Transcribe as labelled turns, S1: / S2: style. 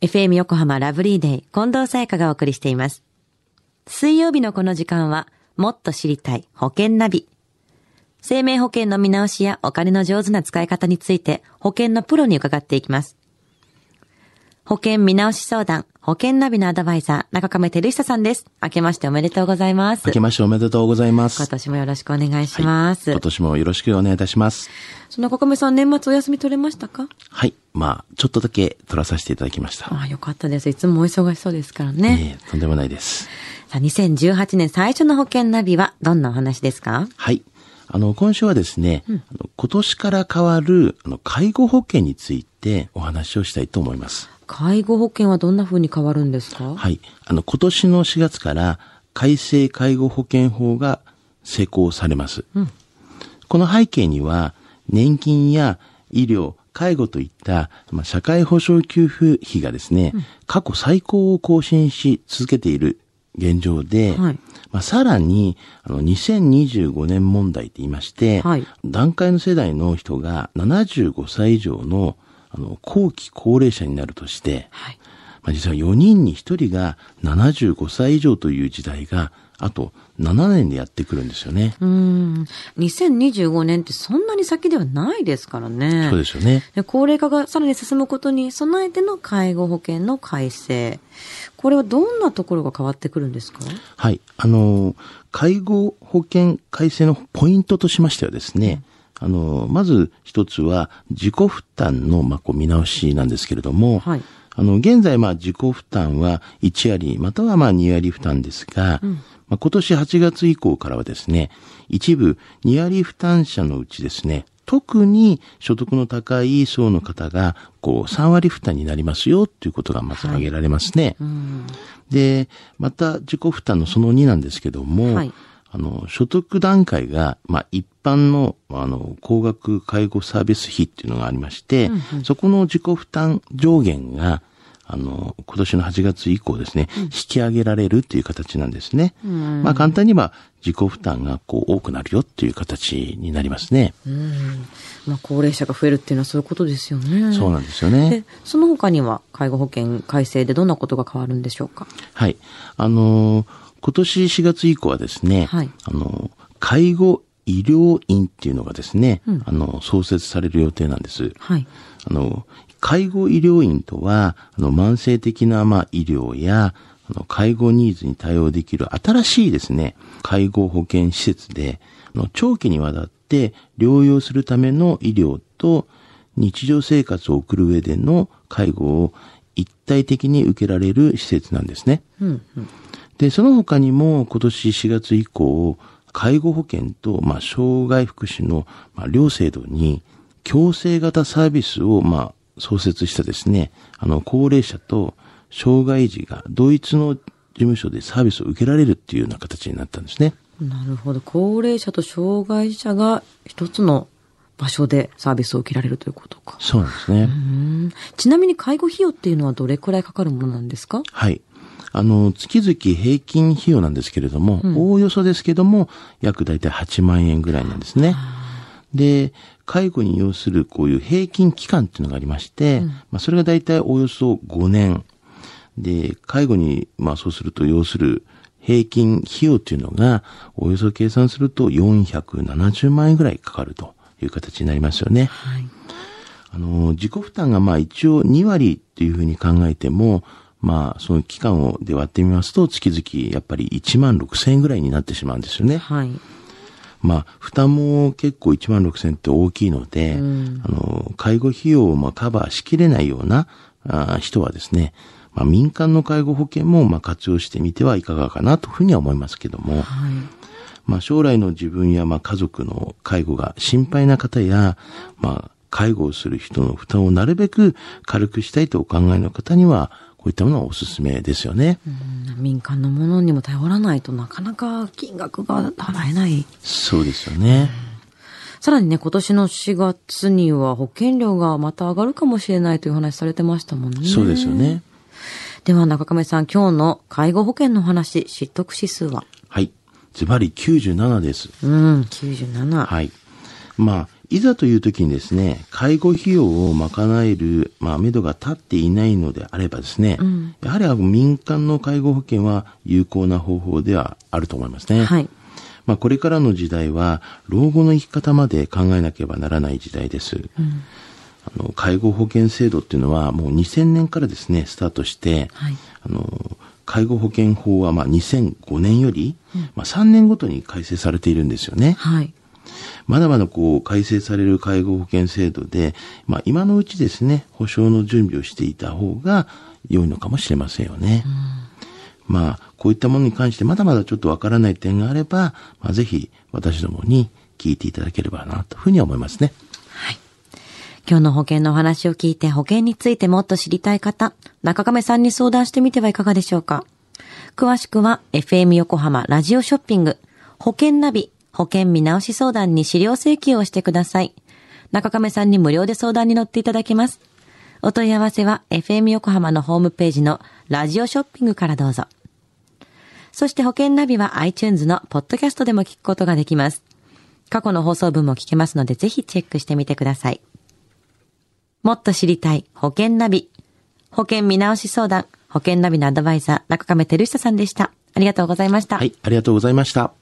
S1: FM 横浜ラブリーデイ近藤沙耶香がお送りしています。水曜日のこの時間は、もっと知りたい保険ナビ。生命保険の見直しやお金の上手な使い方について保険のプロに伺っていきます。保険見直し相談、保険ナビのアドバイザー、中亀照久さんです。明けましておめでとうございます。
S2: 明けましておめでとうございます。
S1: 今年もよろしくお願いします。
S2: 今年もよろしくお願いいたします。
S1: その中亀さん、年末お休み取れましたか？
S2: はい。まあ、ちょっとだけ取らさせていただきました。
S1: ああ、よかったです。いつもお忙しそうですからね。
S2: ええとんでもないです。
S1: さあ、2018年最初の保険ナビはどんなお話ですか？
S2: はい。あの、今週はですね、あの今年から変わる、あの、介護保険についてお話をしたいと思います。
S1: 介護保険はどんな風に変わるんですか？
S2: はい。あの、今年の4月から改正介護保険法が施行されます。この背景には、年金や医療、介護といった、まあ、社会保障給付費がですね、過去最高を更新し続けている現状で、
S1: はい。
S2: まあ、さらに、あの、2025年問題と言いまして、
S1: はい。
S2: 段階の世代の人が75歳以上の、あの、後期高齢者になるとして、
S1: はい。
S2: まあ、実は4人に1人が75歳以上という時代が、あと7年でやってくるんですよね。
S1: うーん。2025年ってそんなに先ではないですからね。
S2: そうですよね。
S1: で高齢化がさらに進むことに備えての介護保険の改正。これはどんなところが変わってくるんですか？
S2: はい。あの、介護保険改正のポイントとしましてはですね、あの、まず一つは自己負担の、まあ、こう見直しなんですけれども、
S1: はい。
S2: あの、現在、まあ、自己負担は1割、またはまあ2割負担ですが、まあ、今年8月以降からはですね、一部2割負担者のうちですね、特に所得の高い層の方が、こう、3割負担になりますよ、ということがまず挙げられますね。で、また自己負担のその2なんですけども、
S1: はい
S2: あの、所得段階が、まあ、一般の、あの、高額介護サービス費っていうのがありまして、そこの自己負担上限が、あの、今年の8月以降ですね、引き上げられるっていう形なんですね。まあ、簡単に言えば、自己負担がこう多くなるよっていう形になりますね。
S1: まあ、高齢者が増えるっていうのはそういうことですよね。
S2: そうなんですよね。
S1: で、その他には介護保険改正でどんなことが変わるんでしょうか？
S2: はい。あのー今年4月以降はですね、
S1: はい
S2: あのー介護医療院っていうのがですね、あの、創設される予定なんです。
S1: はい。
S2: あの、介護医療院とは、あの、慢性的な、まあ、医療や、あの、介護ニーズに対応できる新しいですね、介護保険施設で、あの、長期にわたって療養するための医療と、日常生活を送る上での介護を一体的に受けられる施設なんですね。
S1: うん、うん。
S2: で、その他にも今年4月以降、介護保険と、まあ、障害福祉の、まあ、両制度に、強制型サービスを、まあ、創設したですね、あの、高齢者と障害児が同一の事務所でサービスを受けられるっていうような形になったんですね。
S1: なるほど。高齢者と障害者が一つの場所でサービスを受けられるということか。
S2: そうなんですね。
S1: うんちなみに介護費用っていうのはどれくらいかかるものなんですか？
S2: はい。あの、月々平均費用なんですけれども、おおよそですけども、約大体8万円ぐらいなんですね。で、介護に要するこういう平均期間っていうのがありまして、まあそれが大体およそ5年。で、介護に、まあそうすると要する平均費用っていうのが、およそ計算すると470万円ぐらいかかるという形になりますよね。
S1: はい。
S2: あの、自己負担がまあ一応2割っていうふうに考えても、まあその期間をで割ってみますと、月々やっぱり1万6千円ぐらいになってしまうんですよね。
S1: はい。
S2: まあ負担も結構1万6千円って大きいので、
S1: うん
S2: あの、介護費用をまあカバーしきれないようなあ人はですね、まあ民間の介護保険もまあ活用してみてはいかがかなというふうには思いますけども、
S1: はい。
S2: まあ将来の自分やまあ家族の介護が心配な方や、まあ介護をする人の負担をなるべく軽くしたいとお考えの方には、こういったものはおすすめですよね。
S1: うん民間のものにも頼らないとなかなか金額が払えない。
S2: そうですよね。
S1: さらにね、今年の4月には保険料がまた上がるかもしれないという話されてましたもんね。
S2: そうですよね。
S1: では中亀さん、今日の介護保険の話、知得指数は？
S2: はい。ズバリ97です。
S1: うん、97。
S2: はい。まあ、いざという時にですね、介護費用を賄える、まあ、目処が立っていないのであればですね、うん、やはり民間の介護保険は有効な方法ではあると思いますね。はい。まあ、これからの時代は、老後の生き方まで考えなければならない時代です。うん、あの介護保険制度っていうのは、もう2000年からですね、スタートして、はい、あの介護保険法はまあ2005年より、うん、まあ、3年ごとに改正されているんですよね。はい。まだまだこう改正される介護保険制度で、まあ今のうちですね、保証の準備をしていた方が良いのかもしれませんよね。うん、まあこういったものに関してまだまだちょっとわからない点があれば、まあぜひ私どもに聞いていただければなというふうに思いますね。
S1: はい。今日の保険のお話を聞いて保険についてもっと知りたい方、中亀さんに相談してみてはいかがでしょうか。詳しくは FM 横浜ラジオショッピング保険ナビ保険見直し相談に資料請求をしてください。中亀さんに無料で相談に乗っていただけます。お問い合わせは FM 横浜のホームページのラジオショッピングからどうぞ。そして保険ナビは iTunes のポッドキャストでも聞くことができます。過去の放送分も聞けますのでぜひチェックしてみてください。もっと知りたい保険ナビ。保険見直し相談、保険ナビのアドバイザー、中亀照久さんでした。ありがとうございました。
S2: はい、ありがとうございました。